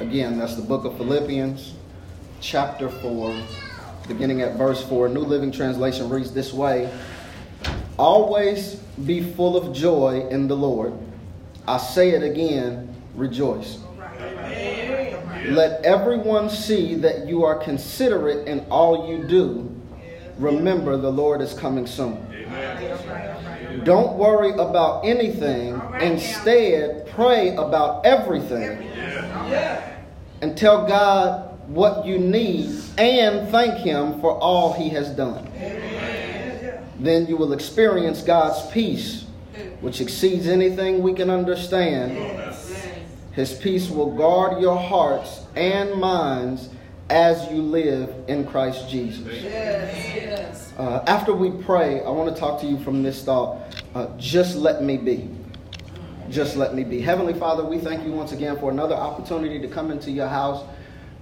Again, that's the book of Philippians, chapter 4, beginning at verse 4. New Living Translation reads this way Always be full of joy in the Lord. I say it again, rejoice. Let everyone see that you are considerate in all you do. Remember, the Lord is coming soon. Don't worry about anything. Instead, pray about everything. And tell God what you need and thank Him for all He has done. Then you will experience God's peace, which exceeds anything we can understand. His peace will guard your hearts and minds as you live in Christ Jesus. Uh, after we pray, I want to talk to you from this thought uh, just let me be. Just let me be. Heavenly Father, we thank you once again for another opportunity to come into your house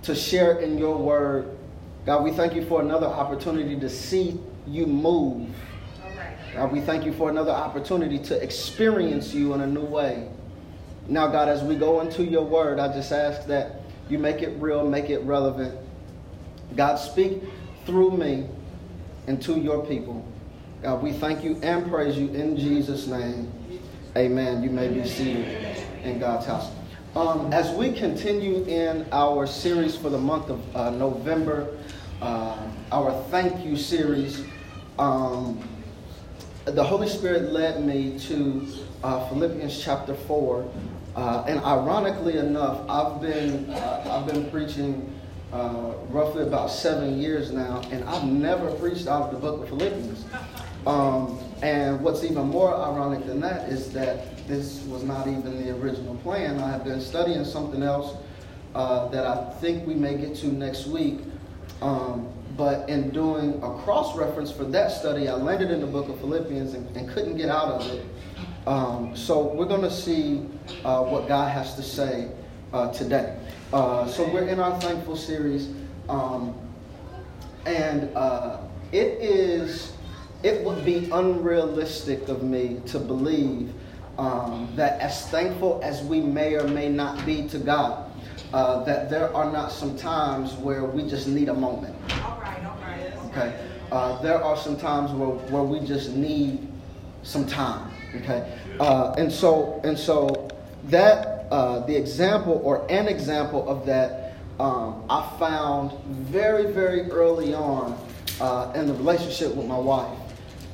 to share in your word. God, we thank you for another opportunity to see you move. God, we thank you for another opportunity to experience you in a new way. Now, God, as we go into your word, I just ask that you make it real, make it relevant. God, speak through me and to your people. God, we thank you and praise you in Jesus' name. Amen. You may be seated in God's house. Um, as we continue in our series for the month of uh, November, uh, our thank you series, um, the Holy Spirit led me to uh, Philippians chapter 4. Uh, and ironically enough, I've been, uh, I've been preaching uh, roughly about seven years now, and I've never preached out of the book of Philippians. Um, and what's even more ironic than that is that this was not even the original plan. I have been studying something else uh, that I think we may get to next week. Um, but in doing a cross reference for that study, I landed in the book of Philippians and, and couldn't get out of it. Um, so we're going to see uh, what God has to say uh, today. Uh, so we're in our thankful series, um, and uh, it is it would be unrealistic of me to believe um, that as thankful as we may or may not be to God, uh, that there are not some times where we just need a moment. All right, all right. Okay. Uh, there are some times where, where we just need some time. Okay. Uh, and so and so that uh, the example or an example of that um, I found very very early on uh, in the relationship with my wife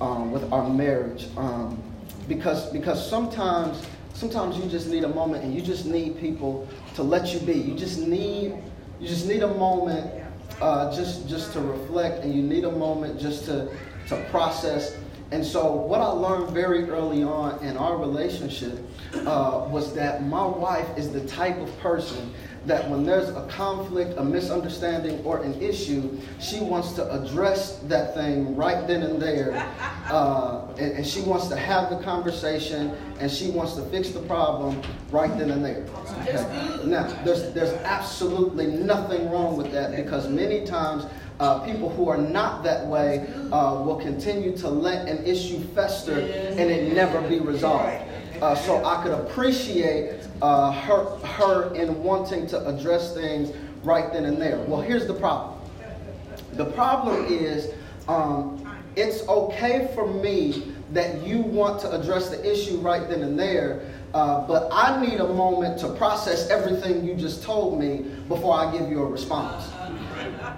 um, with our marriage. Um, because because sometimes sometimes you just need a moment and you just need people to let you be. You just need you just need a moment uh, just just to reflect and you need a moment just to to process. And so what I learned very early on in our relationship uh, was that my wife is the type of person that when there's a conflict, a misunderstanding, or an issue, she wants to address that thing right then and there. Uh, and, and, she wants to have the conversation and she wants to fix the problem right then and there. Okay? Now, there's, there's absolutely nothing wrong with that because many times uh, people who are not that way uh, will continue to let an issue fester and it never be resolved. Uh, so I could appreciate uh, her, her in wanting to address things right then and there. Well, here's the problem. The problem is um, it's okay for me that you want to address the issue right then and there, uh, but I need a moment to process everything you just told me before I give you a response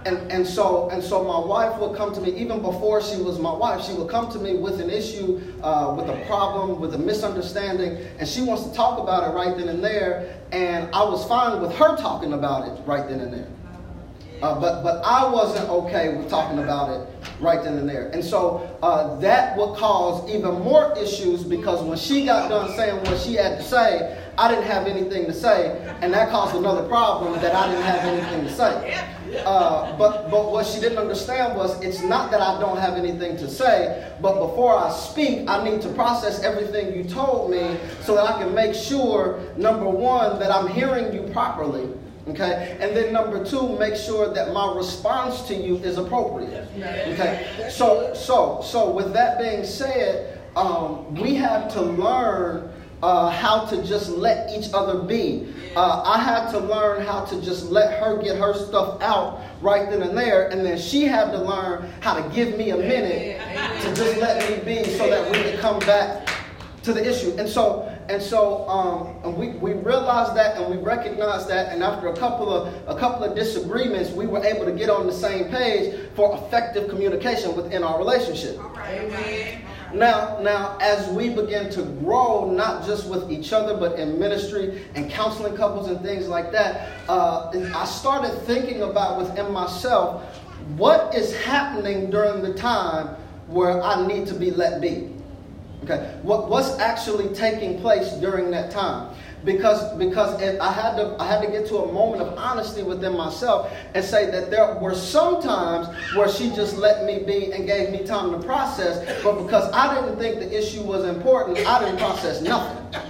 and, and so and so my wife would come to me even before she was my wife she would come to me with an issue uh, with a problem with a misunderstanding and she wants to talk about it right then and there and i was fine with her talking about it right then and there uh, but but I wasn't okay with talking about it right then and there, and so uh, that would cause even more issues because when she got done saying what she had to say, I didn't have anything to say, and that caused another problem that I didn't have anything to say. Uh, but but what she didn't understand was it's not that I don't have anything to say, but before I speak, I need to process everything you told me so that I can make sure number one that I'm hearing you properly. Okay, and then number two, make sure that my response to you is appropriate. Okay, so so so with that being said, um, we have to learn uh, how to just let each other be. Uh, I had to learn how to just let her get her stuff out right then and there, and then she had to learn how to give me a minute to just let me be so that we could come back to the issue. And so, and so, um, and we, we realized that and we recognized that, and after a couple of a couple of disagreements, we were able to get on the same page for effective communication within our relationship. Amen. Now, now, as we begin to grow, not just with each other, but in ministry and counseling couples and things like that, uh, I started thinking about within myself what is happening during the time where I need to be let be. Okay, what, what's actually taking place during that time? Because because I had to I had to get to a moment of honesty within myself and say that there were some times where she just let me be and gave me time to process, but because I didn't think the issue was important, I didn't process nothing.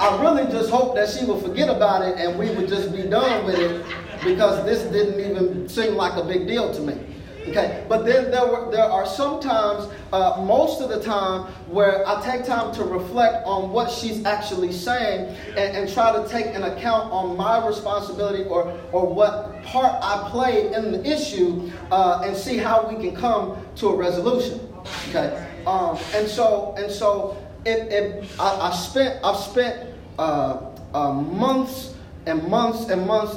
I really just hoped that she would forget about it and we would just be done with it because this didn't even seem like a big deal to me. Okay, but then there were there are some times, uh, most of the time, where I take time to reflect on what she's actually saying and, and try to take an account on my responsibility or or what part I played in the issue uh, and see how we can come to a resolution. Okay, um, and so and so it, it I, I spent I've spent uh, uh months and months and months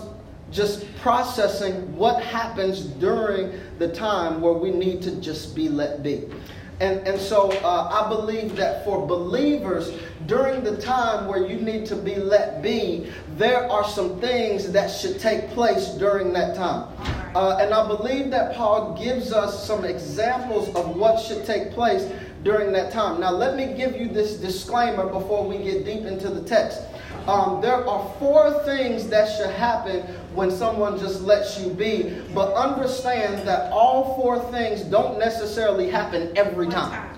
just processing what happens during the time where we need to just be let be. And, and so uh, I believe that for believers, during the time where you need to be let be, there are some things that should take place during that time. Uh, and I believe that Paul gives us some examples of what should take place during that time. Now, let me give you this disclaimer before we get deep into the text. Um, there are four things that should happen when someone just lets you be, but understand that all four things don't necessarily happen every time.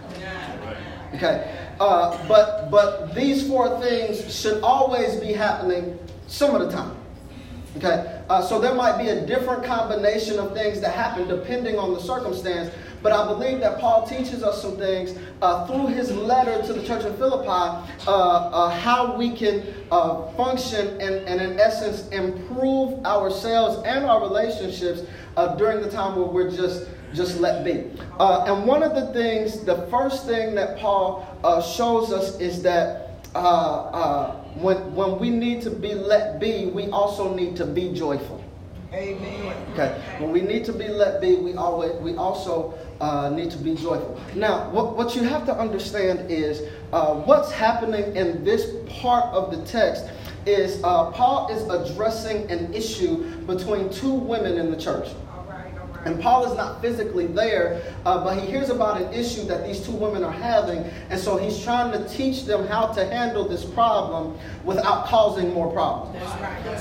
Okay, uh, but but these four things should always be happening some of the time. Okay, uh, so there might be a different combination of things that happen depending on the circumstance, but I believe that Paul teaches us some things uh, through his letter to the church of Philippi uh, uh, how we can uh, function and, and, in essence, improve ourselves and our relationships uh, during the time where we're just just let be. Uh, and one of the things, the first thing that Paul shows us is that when, when we need to be let be, we also need to be joyful. Amen. Okay. When we need to be let be, we always we also uh, need to be joyful. Now, what, what you have to understand is uh, what's happening in this part of the text is uh, Paul is addressing an issue between two women in the church. And Paul is not physically there, uh, but he hears about an issue that these two women are having. And so he's trying to teach them how to handle this problem without causing more problems.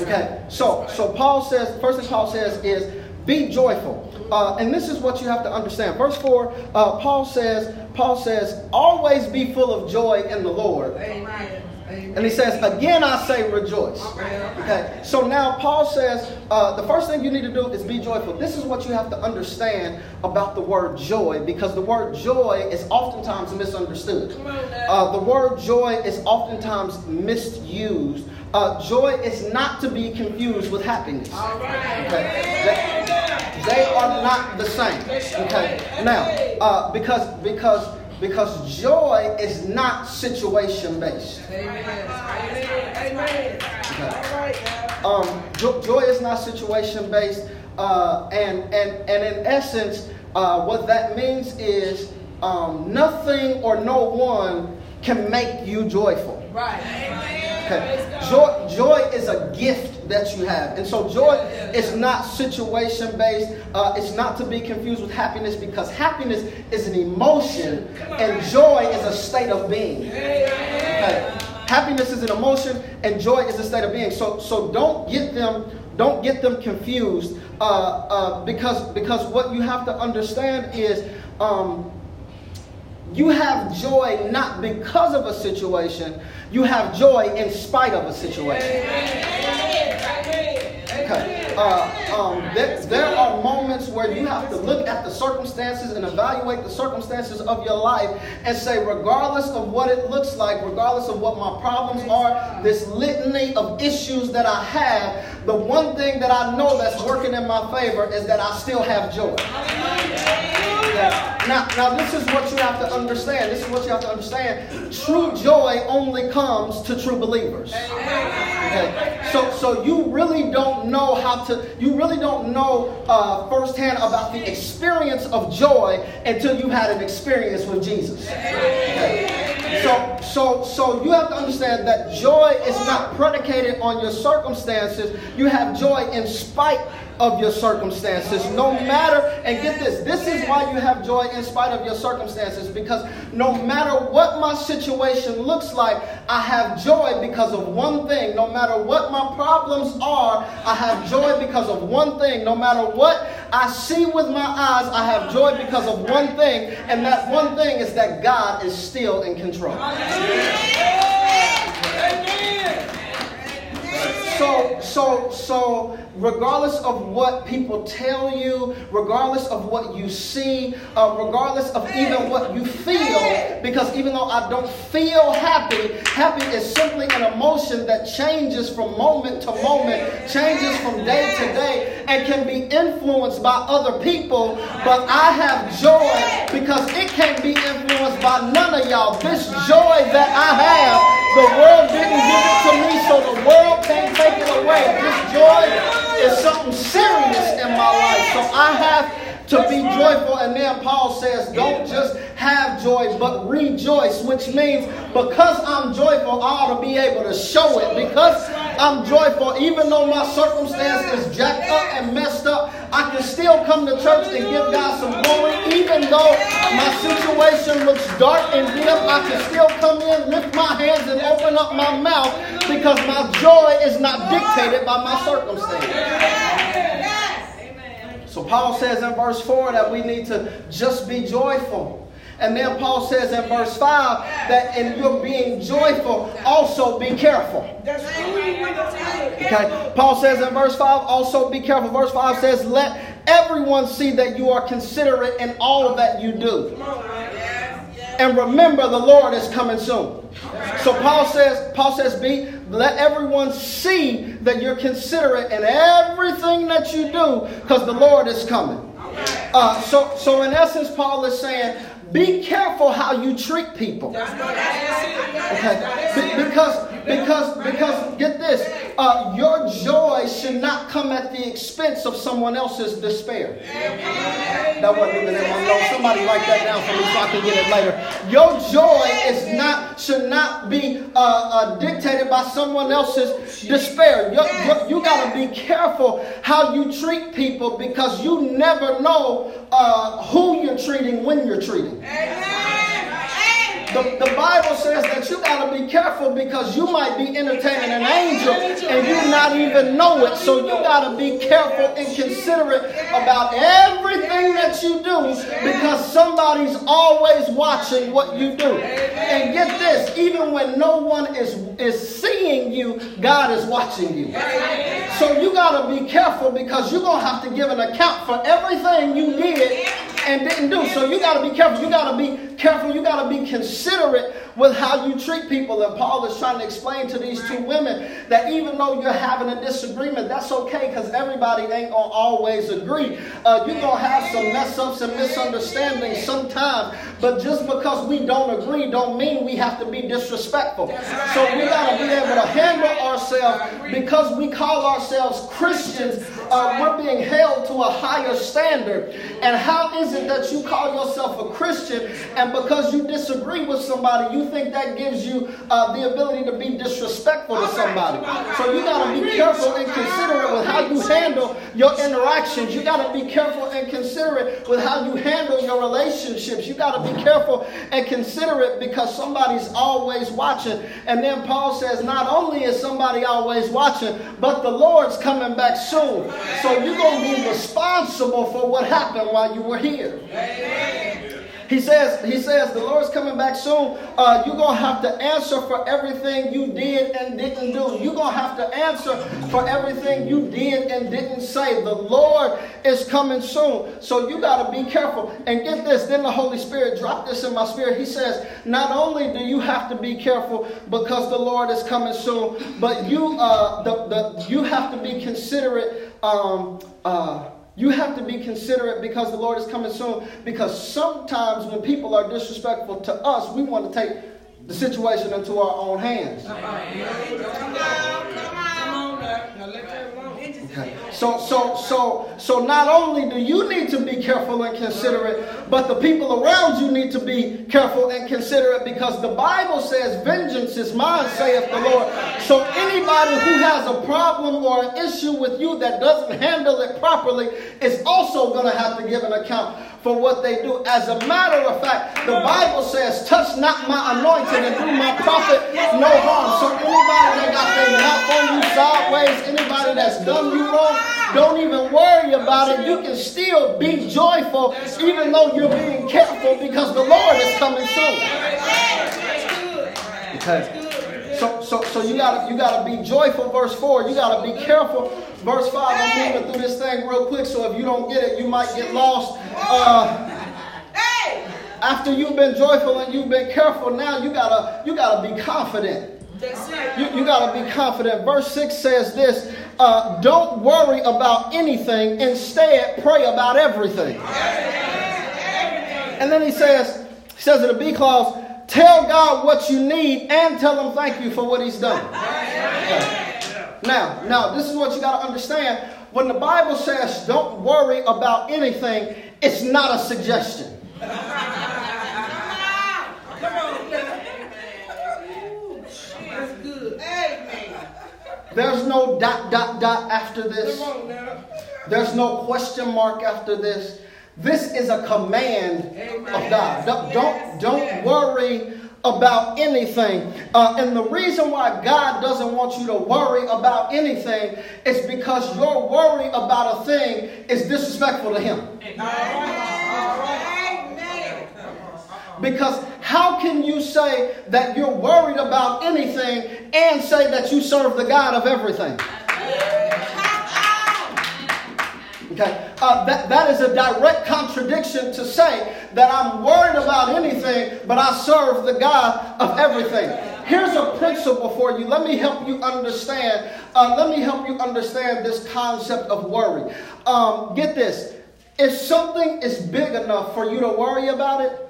Okay, so, so Paul says, first thing Paul says is, be joyful. Uh, and this is what you have to understand. Verse 4, uh, Paul says, Paul says, always be full of joy in the Lord. Amen. And he says, again I say rejoice. Okay, so now Paul says, uh, the first thing you need to do is be joyful. This is what you have to understand about the word joy because the word joy is oftentimes misunderstood. Uh, the word joy is oftentimes misused. Uh, joy is not to be confused with happiness. Okay? They are not the same. Okay. Now, uh, because because because joy is not situation based. Amen. Amen. Okay. Um, joy is not situation based, uh, and and and in essence, uh, what that means is um, nothing or no one can make you joyful. Right. Okay. Joy, joy is a gift that you have. And so joy is not situation based. Uh, it's not to be confused with happiness because happiness is an emotion and joy is a state of being. Okay. Happiness is an emotion and joy is a state of being. So, so don't get them don't get them confused uh, uh, because because what you have to understand is um, you have joy not because of a situation, you have joy in spite of a situation. Okay. uh, um, there, there are moments where you have to look at the circumstances and evaluate the circumstances of your life and say, regardless of what it looks like, regardless of what my problems are, this litany of issues that I have, the one thing that I know that's working in my favor is that I still have joy. Now, now this is what you have to understand. This is what you have to understand. True joy only comes to true believers. Okay. So, so you really don't know how to. You really don't know uh, firsthand about the experience of joy until you've had an experience with Jesus. Okay. So, so, so you have to understand that joy is not predicated on your circumstances. You have joy in spite of your circumstances. No matter, and get this, this is why you have joy in spite of your circumstances, because no matter what my situation looks like, I have joy because of one thing. No matter what my problems are, I have joy because of one thing. No matter what I see with my eyes, I have joy because of one thing, and that one thing is that God is still in control. So, so, so regardless of what people tell you, regardless of what you see, uh, regardless of even what you feel, because even though I don't feel happy, happy is simply an emotion that changes from moment to moment, changes from day to day, and can be influenced by other people. But I have joy because it can't be influenced by none of y'all. This joy that I have, the world didn't give it is something serious in my life. So I have to be joyful. And then Paul says, don't just have joy, but rejoice, which means because I'm joyful, I ought to be able to show it. Because I'm joyful, even though my circumstance is jacked up and messed up, I can still come to church and give God some glory. Even though my situation looks dark and dim, I can still come in, lift my hands, and open up my mouth because my joy is not dictated by my circumstance. So Paul says in verse 4 that we need to just be joyful. And then Paul says in verse 5 that in your being joyful, also be careful. Okay. Paul says in verse 5, also be careful. Verse 5 says, Let everyone see that you are considerate in all that you do. And remember the Lord is coming soon. So Paul says, Paul says, be let everyone see that you're considerate in everything that you do, because the Lord is coming. Uh, so, so in essence, Paul is saying, be careful how you treat people. Okay, because because because get this, uh, your joy should not come at the expense of someone else's despair. That wasn't even in my notes. Somebody write that down for me so I can get it later. Your joy is not should not be uh, uh, dictated by someone else's despair. you you got to be careful how you treat people because you never know uh, who you're treating when you're treating. The, the Bible says that you got to be careful because you might be entertaining an angel and you not even know it. So you got to be careful and considerate about everything that you do because somebody's always watching what you do. And get this, even when no one is, is seeing you, God is watching you. So you got to be careful because you're going to have to give an account for everything you did and didn't do. So you got to be careful. You got to be careful. You got to be considerate considerate with how you treat people. And Paul is trying to explain to these two women that even though you're having a disagreement, that's okay because everybody ain't going to always agree. Uh, you're going to have some mess ups and misunderstandings sometimes. But just because we don't agree don't mean we have to be disrespectful. So we got to be able to handle ourselves because we call ourselves Christians. Uh, we're being held to a higher standard. And how is it that you call yourself a Christian and because you disagree with somebody, you think that gives you uh, the ability to be disrespectful to somebody. So you got to be careful and considerate with how you handle your interactions. You got to be careful and considerate with how you handle your relationships. You got to be careful and considerate because somebody's always watching. And then Paul says, not only is somebody always watching, but the Lord's coming back soon. So you're going to be responsible for what happened while you were here. He says, he says, the Lord's coming back soon. Uh, you're to have to answer for everything you did and didn't do. You're to have to answer for everything you did and didn't say. The Lord is coming soon. So you got to be careful. And get this, then the Holy Spirit dropped this in my spirit. He says, not only do you have to be careful because the Lord is coming soon, but you, uh, the, the, you have to be considerate um, uh, you have to be considerate because the Lord is coming soon. Because sometimes when people are disrespectful to us, we want to take the situation into our own hands. Come on, come on. Okay. So, so, so, so not only do you need to be careful and considerate, but the people around you need to be careful and considerate because the Bible says, "Vengeance is mine," saith the Lord. So anybody who has a problem or an issue with you that doesn't handle it properly is also going to have to give an account for what they do. As a matter of fact, the Bible says, touch not my anointing and do my prophet no harm. So anybody that got their mouth on you sideways, anybody that's done you wrong, don't even worry about it. You can still be joyful even though you're being careful because the Lord is coming soon. Okay. So, so, so you gotta you gotta be joyful. Verse four. You gotta be careful. Verse five. I'm moving through this thing real quick. So if you don't get it, you might get lost. Uh, after you've been joyful and you've been careful, now you gotta you gotta be confident. You, you gotta be confident. Verse six says this: uh, Don't worry about anything. Instead, pray about everything. And then he says, he says in the B clause, Tell God what you need and tell him thank you for what he's done. Now, now, this is what you got to understand. When the Bible says don't worry about anything, it's not a suggestion. There's no dot, dot, dot after this. There's no question mark after this. This is a command Amen. of God. Don't, don't, don't worry about anything. Uh, and the reason why God doesn't want you to worry about anything is because your worry about a thing is disrespectful to Him. Amen. Because how can you say that you're worried about anything and say that you serve the God of everything? Okay, uh, that, that is a direct contradiction to say that I'm worried about anything, but I serve the God of everything. Here's a principle for you. Let me help you understand. Uh, let me help you understand this concept of worry. Um, get this. If something is big enough for you to worry about it,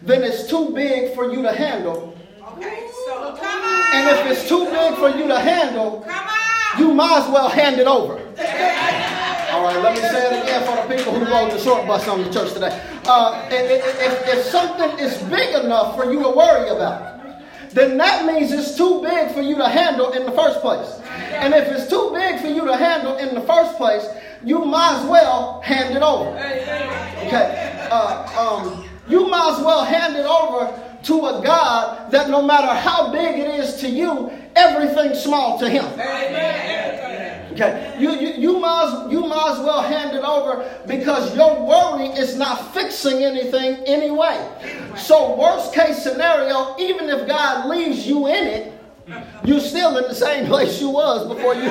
then it's too big for you to handle. Okay, so come on. And if it's too big for you to handle, come on. you might as well hand it over. All right, let me say it again for the people who rode the short bus on the church today. Uh, if, if, if something is big enough for you to worry about, then that means it's too big for you to handle in the first place. And if it's too big for you to handle in the first place, you might as well hand it over. Okay. Uh, um, you might as well hand it over to a God that no matter how big it is to you, everything's small to Him. Okay, you, you, you, might, you might as well hand it over because your worry is not fixing anything anyway. So, worst case scenario, even if God leaves you in it, you're still in the same place you was before you,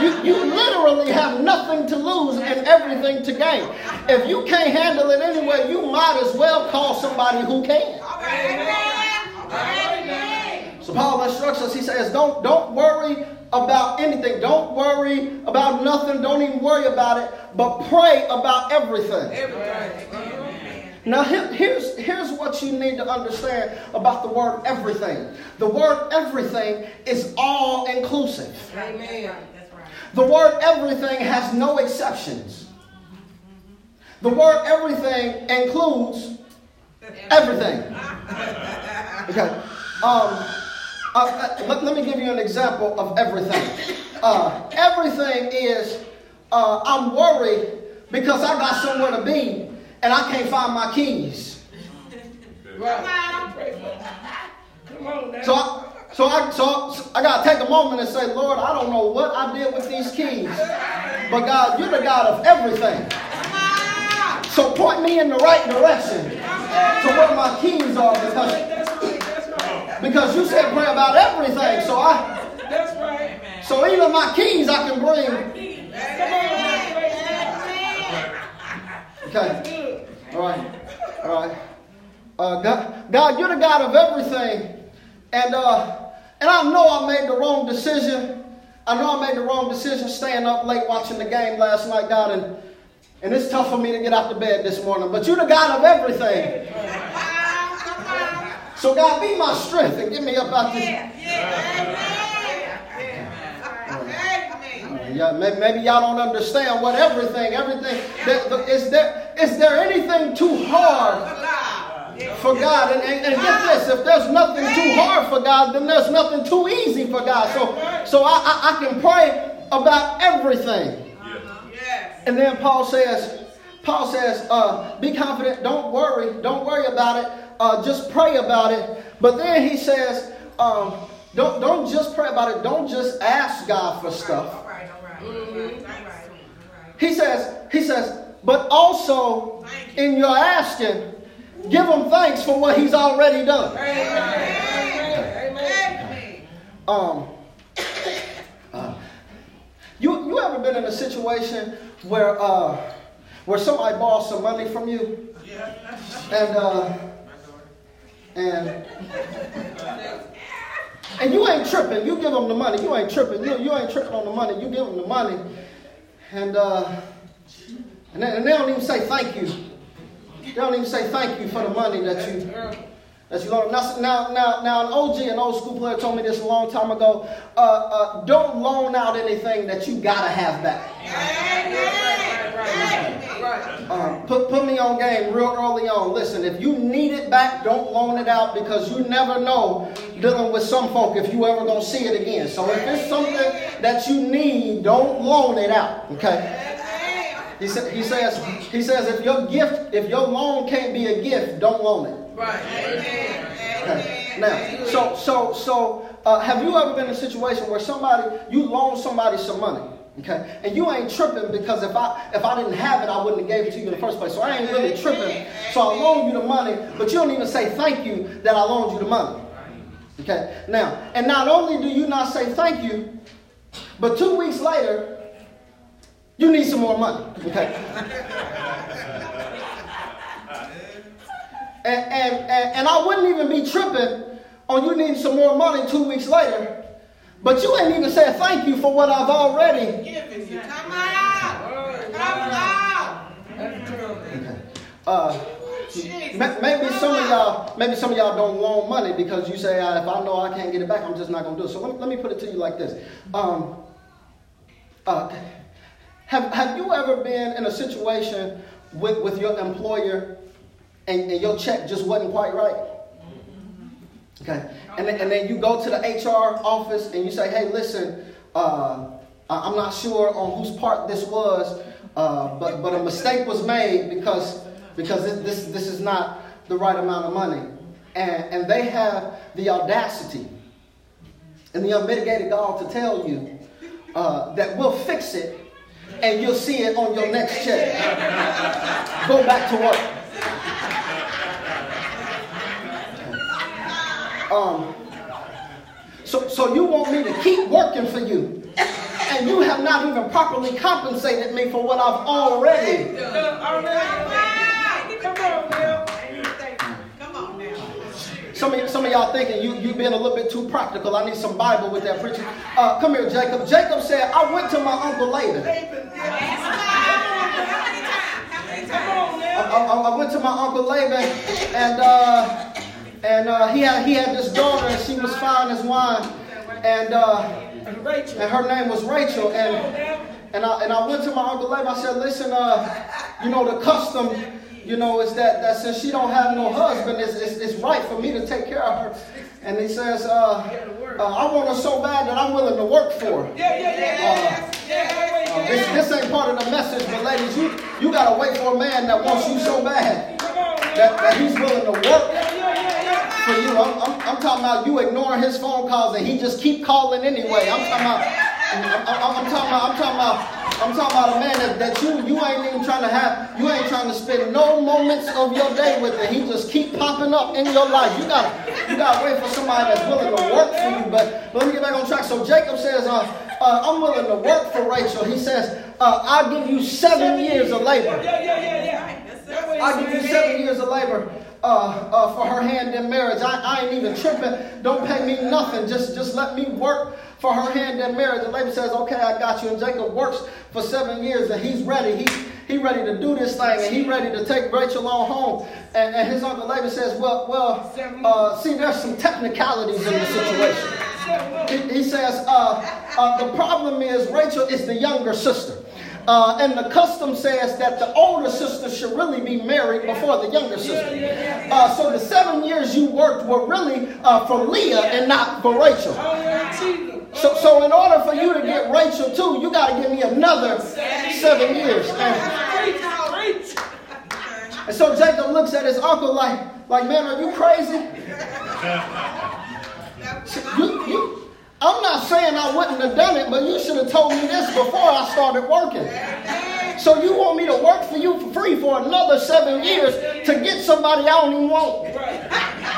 you you literally have nothing to lose and everything to gain. If you can't handle it anyway you might as well call somebody who can so paul instructs us he says don't don't worry about anything don't worry about nothing don't even worry about it but pray about everything, everything. Now, here's, here's what you need to understand about the word everything. The word everything is all inclusive. Amen. The word everything has no exceptions. The word everything includes everything. Okay. Um, uh, uh, let, let, me give you an example of everything. Uh, everything is, uh, I'm worried because I got somewhere to be and I can't find my keys. So I, so I, so I got to take a moment and say, Lord, I don't know what I did with these keys, but God, you're the God of everything. So point me in the right direction to where my keys are because, because you said pray about everything. So I That's right. so even my keys I can bring. Okay. All right. All right. Uh, God, God, you're the God of everything. And uh, and I know I made the wrong decision. I know I made the wrong decision staying up late watching the game last night, God, and and it's tough for me to get out of bed this morning. But you're the God of everything. So God, be my strength and get me up out this. Yeah, maybe, maybe y'all don't understand what everything, everything. That, is there is there anything too hard for God? And, and, and get this: if there's nothing too hard for God, then there's nothing too easy for God. So so I, I, I can pray about everything. Uh-huh. And then Paul says, Paul says, uh, be confident, don't worry, don't worry about it, uh, just pray about it. But then he says, um, don't, don't just pray about it, don't just ask God for stuff. He says, he says, but also in your asking, give him thanks for what he's already done. Um, uh, you you ever been in a situation where uh, where somebody borrows some money from you, and uh, and and you ain't tripping. You give them the money. You ain't tripping. You, you ain't tripping on the money. You give them the money, and uh, and, they, and they don't even say thank you. They don't even say thank you for the money that you that you loan. Now, now, now, now, an OG, an old school player, told me this a long time ago. Uh, uh, don't loan out anything that you gotta have back. Um, put, put me on game real early on. Listen, if you need it back, don't loan it out because you never know dealing with some folk if you ever gonna see it again. So if it's something that you need, don't loan it out. Okay. He, sa- he says he says if your gift if your loan can't be a gift, don't loan it. Okay. Now, so so so uh, have you ever been in a situation where somebody you loan somebody some money? Okay, and you ain't tripping because if I if I didn't have it, I wouldn't have gave it to you in the first place. So I ain't really tripping. So I loan you the money, but you don't even say thank you that I loaned you the money. Okay, now and not only do you not say thank you, but two weeks later, you need some more money. Okay. And, and, and, and I wouldn't even be tripping on you needing some more money two weeks later, but you ain't even said thank you for what I've already. given you. Come on, Uh, ma- maybe some of y'all, maybe some of y'all don't loan money because you say, uh, if I know I can't get it back, I'm just not gonna do it. So let me, let me put it to you like this. Um, uh, have, have you ever been in a situation with, with your employer and, and your check just wasn't quite right? Okay. And then, and then you go to the HR office and you say, hey, listen, uh, I'm not sure on whose part this was, uh, but, but a mistake was made because, because this, this, this is not the right amount of money. And, and they have the audacity and the unmitigated gall to tell you uh, that we'll fix it and you'll see it on your next check. Go back to work. Um, so, so you want me to keep working for you, and you have not even properly compensated me for what I've already. Some of, some of y'all thinking you, you being a little bit too practical. I need some Bible with that preaching. Uh, come here, Jacob. Jacob said, I went to my uncle Laban. I, I- I went to my uncle Laban, and uh, and uh, he had he had this daughter, and she was fine as wine, and uh, and her name was Rachel, and and I and I went to my uncle Laban. I said, listen, uh, you know the custom, you know, is that that since she don't have no husband, it's, it's, it's right for me to take care of her. And he says, uh, uh, I want her so bad that I'm willing to work for her. Yeah, yeah, yeah. Uh, this, this ain't part of the message, but ladies, you, you gotta wait for a man that wants you so bad that, that he's willing to work for you. I'm, I'm, I'm talking about you ignoring his phone calls and he just keep calling anyway. I'm talking about I'm, I'm, talking about, I'm talking about, I'm talking about a man that, that you you ain't even trying to have, you ain't trying to spend no moments of your day with it. He just keep popping up in your life. You gotta, you gotta wait for somebody that's willing to work for you. But, but let me get back on track. So Jacob says, uh, uh, I'm willing to work for Rachel. He says, uh, I'll give you seven years of labor. Yeah, yeah, yeah, yeah. I'll give you seven years of labor uh, uh, for her hand in marriage. I, I ain't even tripping. Don't pay me nothing. Just, just let me work for her hand in marriage. And Laban says, okay, I got you. And Jacob works for seven years and he's ready. He, he ready to do this thing and he ready to take Rachel on home. And, and his uncle Laban says, well, well, uh, see, there's some technicalities in the situation. He, he says, uh, uh, the problem is Rachel is the younger sister. Uh, and the custom says that the older sister should really be married before the younger sister. Uh, so the seven years you worked were really uh, for Leah and not for Rachel. So, so in order for you to get Rachel too, you got to give me another seven years. And, and so Jacob looks at his uncle like, like, man, are you crazy? You, you, I'm not saying I wouldn't have done it, but you should have told me this before I started working. So you want me to work for you for free for another seven years to get somebody I don't even want?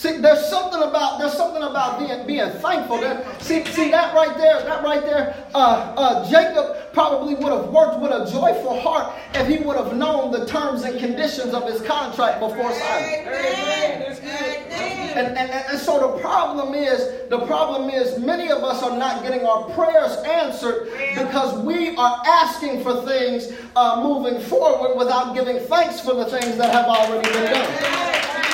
See, there's something about there's something about being being thankful. There, see, see that right there, that right there. Uh, uh, Jacob probably would have worked with a joyful heart if he would have known the terms and conditions of his contract before signing. And, and, and so the problem is, the problem is many of us are not getting our prayers answered because we are asking for things uh, moving forward without giving thanks for the things that have already been done.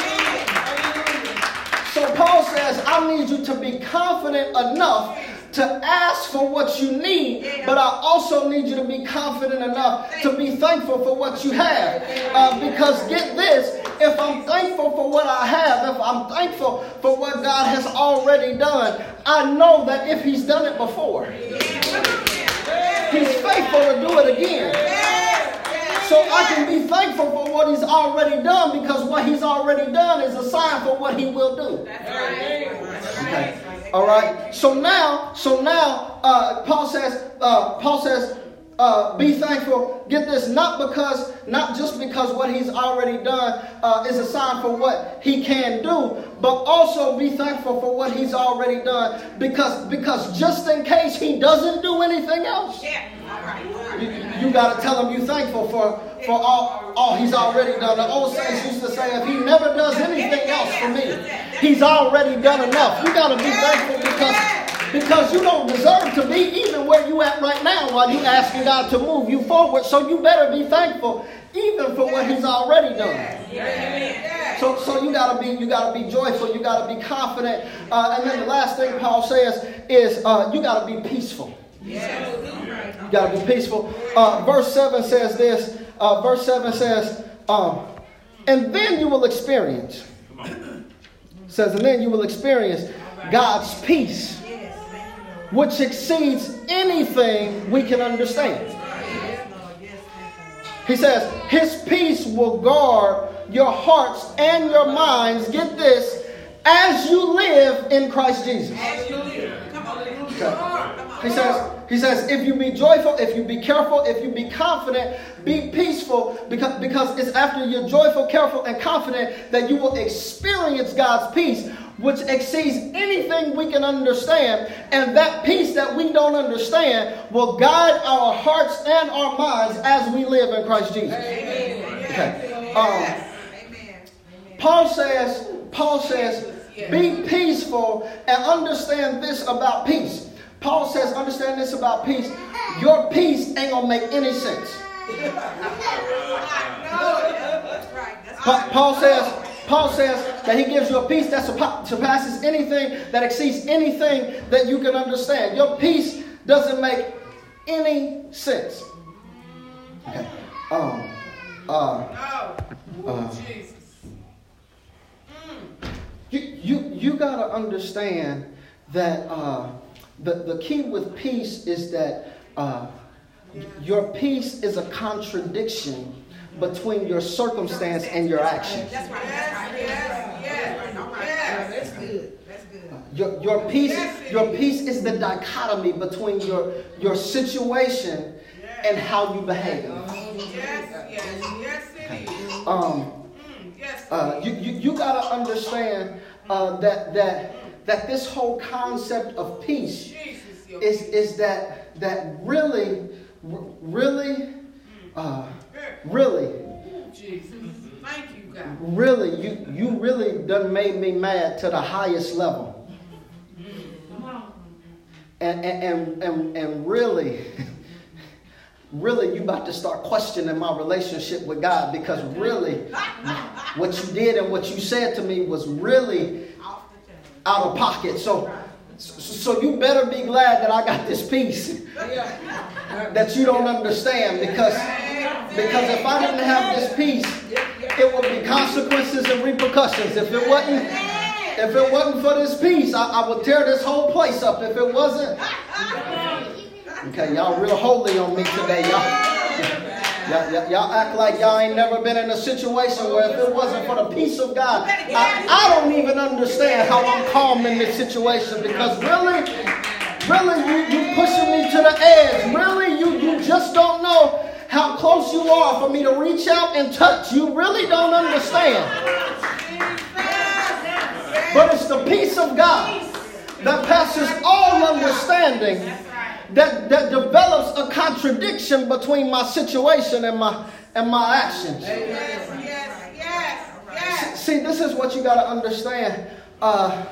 So Paul says, I need you to be confident enough to ask for what you need, but I also need you to be confident enough to be thankful for what you have. Uh, because get this, if I'm thankful for what I have, if I'm thankful for what God has already done, I know that if He's done it before, He's faithful to do it again. So I can be thankful for what he's already done because what he's already done is a sign for what he will do. Okay. All right. So now, so now, uh, Paul says, uh, Paul says, uh, be thankful. Get this, not because, not just because what he's already done uh, is a sign for what he can do, but also be thankful for what he's already done because because just in case he doesn't do anything else. Yeah. You, you got to tell him you're thankful for, for all, all he's already done. The old saints used to say, if he never does anything else for me, he's already done enough. You got to be thankful because because you don't deserve to be even where you at right now while you asking God to move you forward. So you better be thankful even for what He's already done. So, so you gotta be you gotta be joyful. You gotta be confident. Uh, and then the last thing Paul says is uh, you gotta be peaceful. You gotta be peaceful. Uh, verse seven says this. Uh, verse seven says, um, and then you will experience. Says, and then you will experience God's peace which exceeds anything we can understand. He says, His peace will guard your hearts and your minds, get this, as you live in Christ Jesus. Okay. He says, he says, if you be joyful, if you be careful, if you be confident, be peaceful, because, because it's after you're joyful, careful, and confident that you will experience God's peace, which exceeds anything we can understand. And that peace that we don't understand will guide our hearts and our minds as we live in Christ Jesus. Okay. Um, Paul says, Paul says, be peaceful and understand this about peace. Paul says, understand this about peace. Your peace ain't gonna make any sense. But Paul says, Paul says that he gives you a peace that surpasses anything, that exceeds anything that you can understand. Your peace doesn't make any sense. Okay. Um, uh, uh, you, you, you got to understand that uh, the, the key with peace is that uh, your peace is a contradiction between your circumstance and your action. That's right. That's. Yes, yes, yes. That's good. That's good. Your, your peace, your peace is the dichotomy between your, your situation and how you behave. Yes, yes, yes. Um, Mm, Yes, uh, you, you, you got to understand uh, that, that, that this whole concept of peace is, is that, that really, really, uh, really, Jesus. Thank you, God. really, you, you really done made me mad to the highest level. And, and, and, and, and really, really, you about to start questioning my relationship with God because really, what you did and what you said to me was really Off the chain. Out of pocket. So, so you better be glad that I got this peace that you don't understand because, because if I didn't have this peace, it would be consequences and repercussions. If it wasn't, if it wasn't for this peace, I, I would tear this whole place up. If it wasn't, okay, y'all real holy on me today, y'all. Y'all, y'all- y'all act like y'all ain't never been in a situation where if it wasn't for the peace of God, I, I don't even understand how I'm calm in this situation because really, really, you, you pushing me to the edge. Really, you, you just don't know how close you are for me to reach out and touch. You really don't understand. But it's the peace of God that passes all understanding that, that develops a contradiction between my situation and my and my actions. Yes, yes, yes, yes. See, this is what you got to understand. Uh,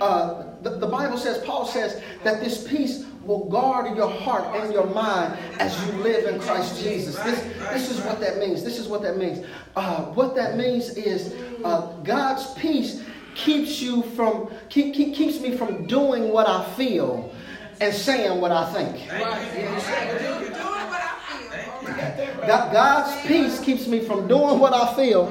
uh, the, the Bible says, Paul says, that this peace will guard your heart and your mind as you live in Christ Jesus. This, this is what that means. This is what that means. Uh, what that means is uh, God's peace keeps you from keep, keep, keeps me from doing what I feel and saying what I think. Doing what I feel. Okay. God's peace keeps me from doing what I feel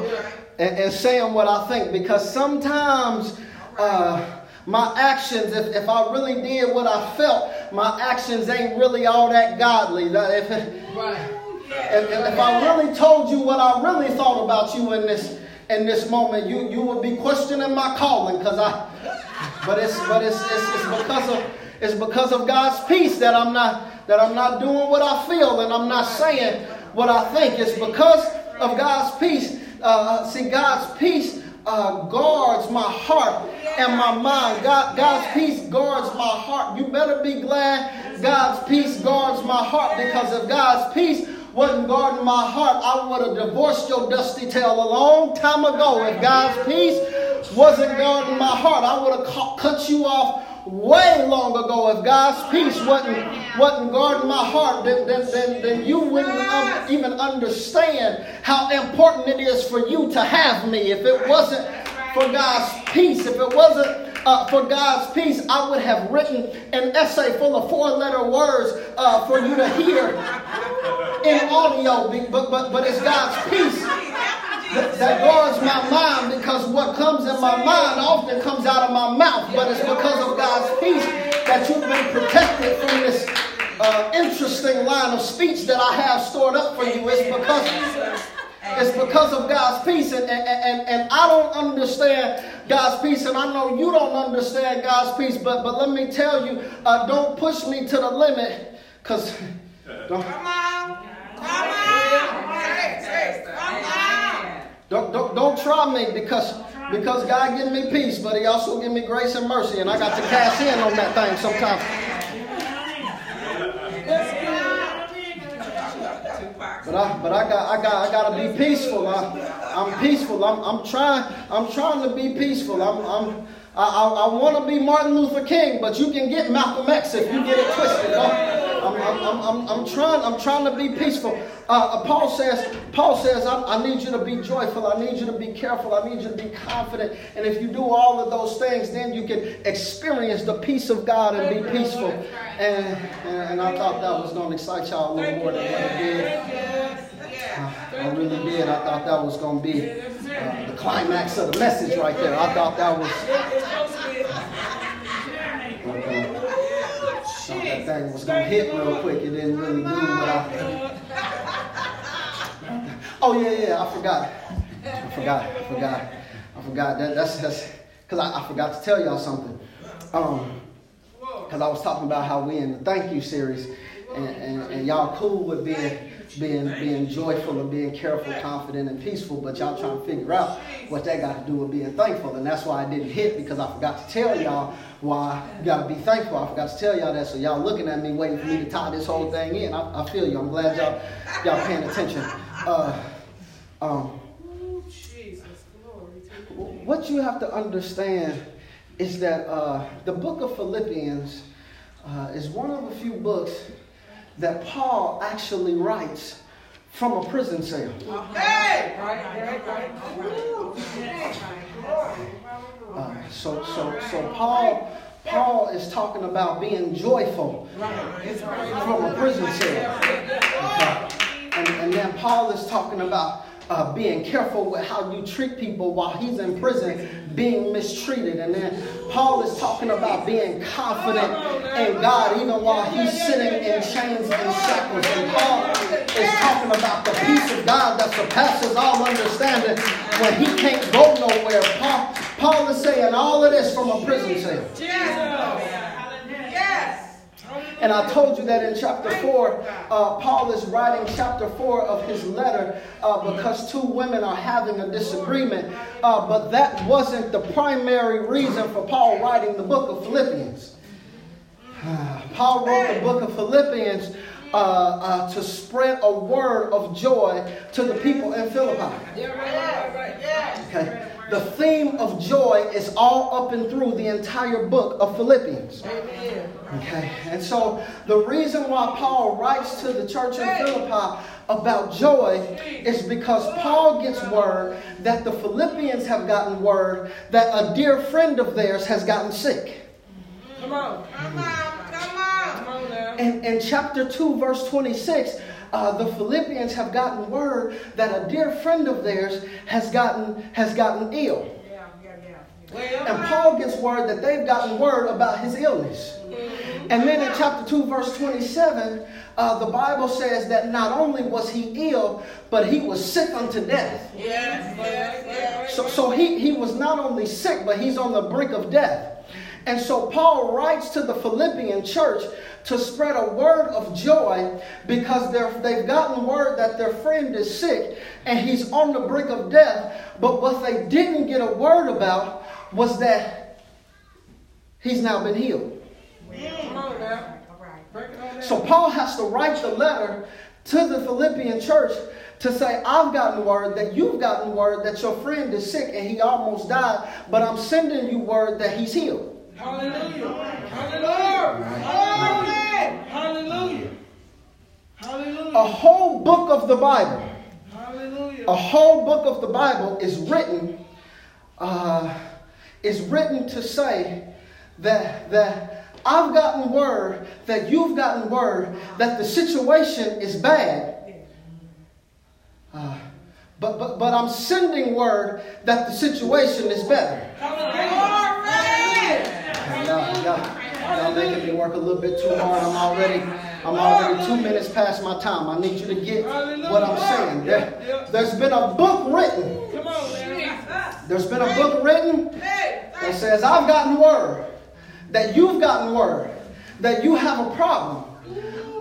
and, and saying what I think because sometimes uh, my actions, if, if I really did what I felt, my actions ain't really all that godly. That If, if, if I really told you what I really thought about you in this in this moment, you, you would be questioning my calling because I but it's but it's, it's, it's because of it's because of God's peace that I'm not that I'm not doing what I feel and I'm not saying what I think. It's because of God's peace. Uh, see, God's peace uh, guards my heart and my mind. God, God's peace guards my heart. You better be glad God's peace guards my heart because if God's peace wasn't guarding my heart, I would have divorced your dusty tail a long time ago. If God's peace wasn't guarding my heart, I would have cut you off way long ago. If God's peace wasn't, wasn't guarding my heart, then, then, then, then you wouldn't um, even understand how important it is for you to have me. If it wasn't for God's peace, if it wasn't uh, for God's peace, I would have written an essay full of four letter words uh, for you to hear in audio. But, but, but it's God's peace that, that my mind because what comes in my mind often comes out of my mouth. But it's because of God's peace that you've been protected from this uh, interesting line of speech that I have stored up for you. It's because it's because of God's peace, and, and, and, and I don't understand God's peace, and I know you don't understand God's peace, but, but let me tell you, uh, don't push me to the limit, because don't, Come on. Come on. Say, say, come on. Don't, don't, don't try me because, because God give me peace, but he also give me grace and mercy, and I got to cash in on that thing sometimes. But I, but I got, I got, I got to be peaceful. I, I'm peaceful. I'm, I'm trying, I'm trying to be peaceful. I'm, I'm, I, I, I want to be Martin Luther King, but you can get Malcolm X if you get it twisted. No? I'm, I'm, I'm, I'm, I'm trying, I'm trying to be peaceful. Uh, uh, Paul says, Paul says, I, I need you to be joyful. I need you to be careful. I need you to be confident. And if you do all of those things, then you can experience the peace of God and be peaceful. And, and, and I thought that was going to excite y'all a little more than what it did. I really did. I thought that was going to be uh, the climax of the message right there. I thought that was. But, uh, thought that thing was going to hit real quick. It didn't really do what I. Oh yeah, yeah. I forgot. I forgot. I forgot. I forgot. That, that's that's because I, I forgot to tell y'all something. Um, because I was talking about how we in the thank you series, and, and, and y'all cool with being being being joyful and being careful, confident, and peaceful, but y'all trying to figure out what that got to do with being thankful, and that's why I didn't hit because I forgot to tell y'all why you got to be thankful. I forgot to tell y'all that, so y'all looking at me waiting for me to tie this whole thing in. I, I feel you. I'm glad y'all y'all paying attention. Uh, um, what you have to understand is that uh, the book of Philippians uh, is one of the few books that Paul actually writes from a prison cell. Hey! Uh, so, so, so Paul, Paul is talking about being joyful from a prison cell. Okay. And, and then Paul is talking about uh, being careful with how you treat people while he's in prison, being mistreated. And then Paul is talking about being confident in God even while he's sitting in chains and shackles. And Paul is talking about the peace of God that surpasses all understanding when he can't go nowhere. Paul, Paul is saying all of this from a prison cell. Yes. And I told you that in chapter 4, uh, Paul is writing chapter 4 of his letter uh, because two women are having a disagreement. Uh, but that wasn't the primary reason for Paul writing the book of Philippians. Paul wrote the book of Philippians uh, uh, to spread a word of joy to the people in Philippi. Okay. The theme of joy is all up and through the entire book of Philippians. Okay, and so the reason why Paul writes to the church in Philippi about joy is because Paul gets word that the Philippians have gotten word that a dear friend of theirs has gotten sick. Come on. Come on. Come on. And in chapter 2, verse 26, uh, the Philippians have gotten word that a dear friend of theirs has gotten has gotten ill. And Paul gets word that they've gotten word about his illness. And then in chapter 2, verse 27, uh, the Bible says that not only was he ill, but he was sick unto death. Yes, yes, yes. So, so he, he was not only sick, but he's on the brink of death. And so Paul writes to the Philippian church to spread a word of joy because they've gotten word that their friend is sick and he's on the brink of death. But what they didn't get a word about was that he's now been healed. So Paul has to write the letter to the Philippian church to say, I've gotten word that you've gotten word that your friend is sick and he almost died, but I'm sending you word that he's healed. Hallelujah. Hallelujah. Hallelujah. Hallelujah. A whole book of the Bible. Hallelujah. A whole book of the Bible is written, uh, is written to say that that I've gotten word that you've gotten word that the situation is bad. Uh, but, but, but I'm sending word that the situation is better y'all, y'all making me work a little bit too hard. I'm already, I'm already two minutes past my time. I need you to get what I'm saying. There, there's been a book written. There's been a book written that says, I've gotten word that you've gotten word that you have a problem.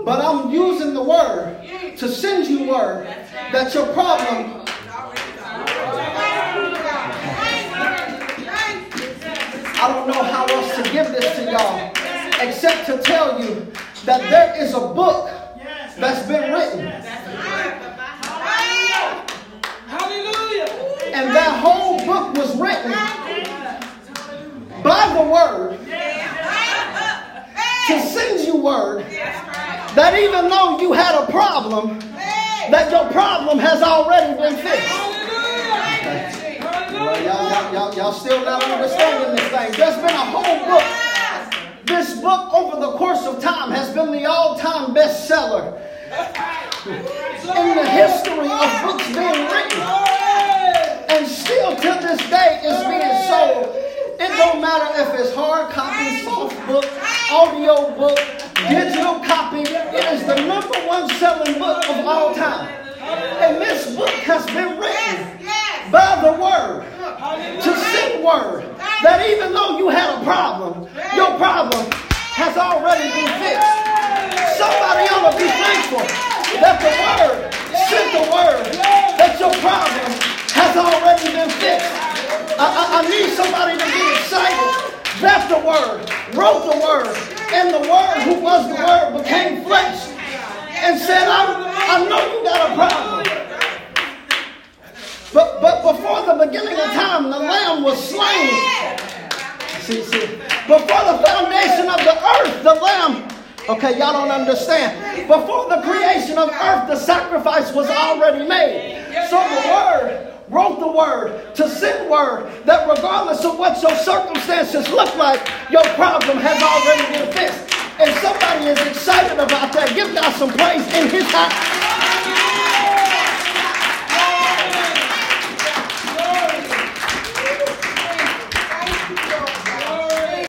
But I'm using the word to send you word that your problem I don't know how else to give this to y'all except to tell you that there is a book that's been written. Hallelujah. And that whole book was written by the word to send you word that even though you had a problem, that your problem has already been fixed. Well, y'all, y'all, y'all, y'all still not understanding this thing. There's been a whole book. This book, over the course of time, has been the all-time bestseller in the history of books being written. And still to this day is being sold. It don't matter if it's hard copy, soft book, audio book, digital copy. It is the number one selling book of all time. And this book has been written by the word to word that even though you had a problem, your problem has already been fixed. Somebody ought to be thankful that the word sent the word that your problem has already been fixed. I, I, I need somebody to be excited that the word, wrote the word, and the word who was the word became flesh and said, I, I know you got a problem. But, but before the beginning of time, the lamb was slain. See, see. Before the foundation of the earth, the lamb. Okay, y'all don't understand. Before the creation of earth, the sacrifice was already made. So the word wrote the word to send word that regardless of what your circumstances look like, your problem has already been fixed. And somebody is excited about that. Give God some praise in his house.